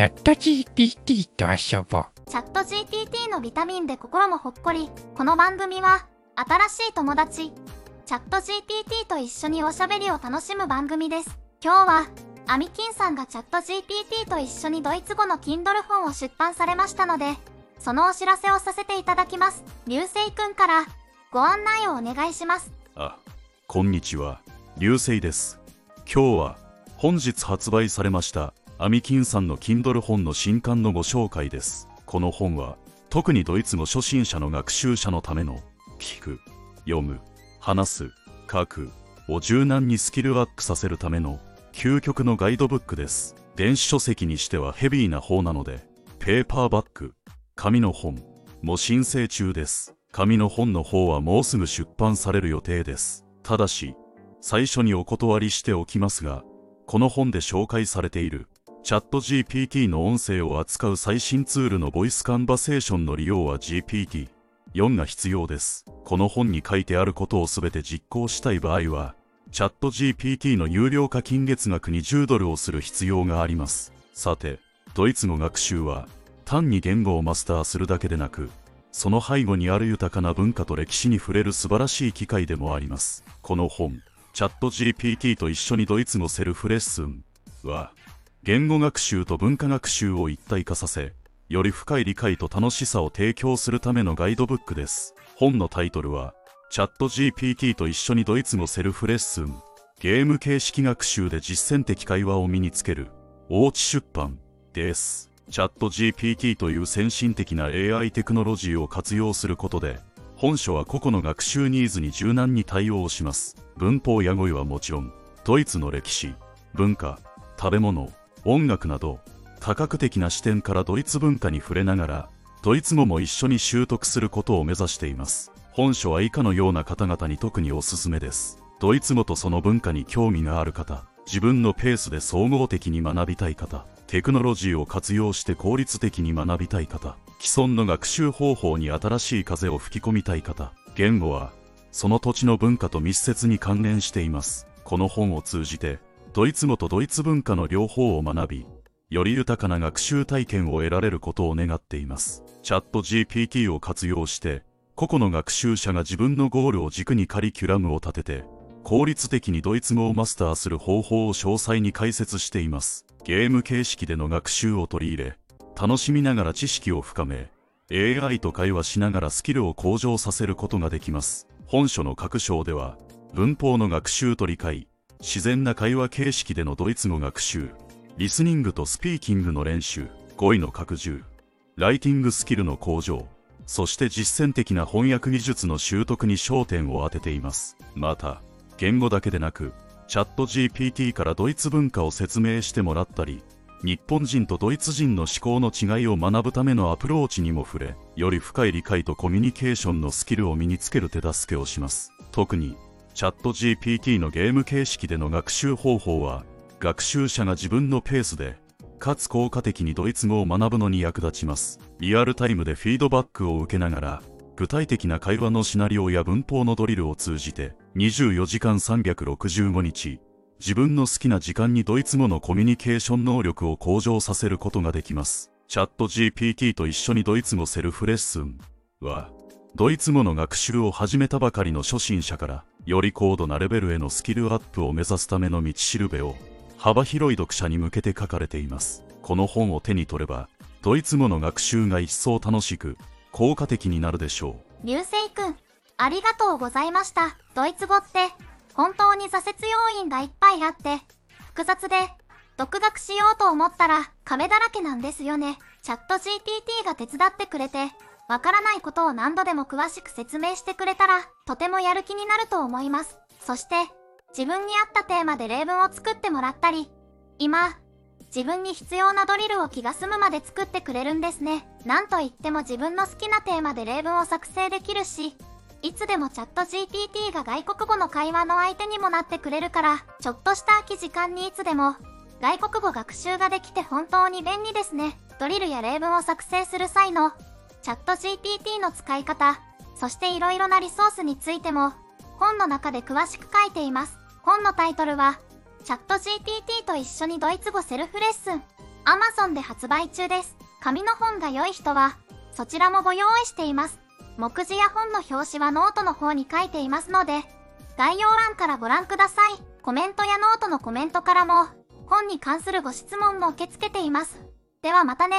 チャット GPT と遊ぼう。チャット GPT のビタミンで心もほっこり。この番組は、新しい友達、チャット GPT と一緒におしゃべりを楽しむ番組です。今日は、アミキンさんがチャット GPT と一緒にドイツ語の Kindle 本を出版されましたので、そのお知らせをさせていただきます。流星くんから、ご案内をお願いします。あ、こんにちは。流星です。今日は本日発売されましたアミキンさんの Kindle 本の新刊のご紹介です。この本は特にドイツ語初心者の学習者のための聞く、読む、話す、書くを柔軟にスキルアップさせるための究極のガイドブックです。電子書籍にしてはヘビーな方なので、ペーパーバッグ、紙の本も申請中です。紙の本の方はもうすぐ出版される予定です。ただし、最初にお断りしておきますが、この本で紹介されているチャット GPT の音声を扱う最新ツールのボイスカンバセーションの利用は GPT4 が必要です。この本に書いてあることをすべて実行したい場合は、チャット GPT の有料課金月額に10ドルをする必要があります。さて、ドイツ語学習は単に言語をマスターするだけでなく、その背後にある豊かな文化と歴史に触れる素晴らしい機会でもあります。この本、チャット GPT と一緒にドイツ語セルフレッスンは、言語学習と文化学習を一体化させ、より深い理解と楽しさを提供するためのガイドブックです。本のタイトルは、チャット GPT と一緒にドイツ語セルフレッスン、ゲーム形式学習で実践的会話を身につける、大地出版です。チャット GPT という先進的な AI テクノロジーを活用することで、本書は個々の学習ニーズに柔軟に対応します。文法や語彙はもちろん、ドイツの歴史、文化、食べ物、音楽など、多角的な視点からドイツ文化に触れながら、ドイツ語も一緒に習得することを目指しています。本書は以下のような方々に特におすすめです。ドイツ語とその文化に興味がある方、自分のペースで総合的に学びたい方、テクノロジーを活用して効率的に学びたい方、既存の学習方法に新しい風を吹き込みたい方、言語は、その土地の文化と密接に関連しています。この本を通じて、ドイツ語とドイツ文化の両方を学び、より豊かな学習体験を得られることを願っています。チャット GPT を活用して、個々の学習者が自分のゴールを軸にカリキュラムを立てて、効率的にドイツ語をマスターする方法を詳細に解説しています。ゲーム形式での学習を取り入れ、楽しみながら知識を深め、AI と会話しながらスキルを向上させることができます。本書の各章では、文法の学習と理解、自然な会話形式でのドイツ語学習、リスニングとスピーキングの練習、語彙の拡充、ライティングスキルの向上、そして実践的な翻訳技術の習得に焦点を当てています。また、言語だけでなく、チャット GPT からドイツ文化を説明してもらったり、日本人とドイツ人の思考の違いを学ぶためのアプローチにも触れ、より深い理解とコミュニケーションのスキルを身につける手助けをします。特に、チャット GPT のゲーム形式での学習方法は、学習者が自分のペースで、かつ効果的にドイツ語を学ぶのに役立ちます。リアルタイムでフィードバックを受けながら、具体的な会話のシナリオや文法のドリルを通じて、24時間365日、自分の好きな時間にドイツ語のコミュニケーション能力を向上させることができます。チャット GPT と一緒にドイツ語セルフレッスンは、ドイツ語の学習を始めたばかりの初心者から、より高度なレベルへのスキルアップを目指すための道しるべを、幅広い読者に向けて書かれています。この本を手に取れば、ドイツ語の学習が一層楽しく、効果的になるでしょう。流星くん、ありがとうございました。ドイツ語って、本当に挫折要因がいっぱいあって、複雑で、独学しようと思ったら壁だらけなんですよね。チャット GPT が手伝ってくれて、わからないことを何度でも詳しく説明してくれたら、とてもやる気になると思います。そして、自分に合ったテーマで例文を作ってもらったり、今、自分に必要なドリルを気が済むまで作ってくれるんですね。なんといっても自分の好きなテーマで例文を作成できるし、いつでもチャット GPT が外国語の会話の相手にもなってくれるから、ちょっとした空き時間にいつでも、外国語学習ができて本当に便利ですね。ドリルや例文を作成する際の、チャット GPT の使い方、そしていろいろなリソースについても、本の中で詳しく書いています。本のタイトルは、チャット GPT と一緒にドイツ語セルフレッスン。Amazon で発売中です。紙の本が良い人は、そちらもご用意しています。目次や本の表紙はノートの方に書いていますので、概要欄からご覧ください。コメントやノートのコメントからも、本に関するご質問も受け付けています。ではまたね。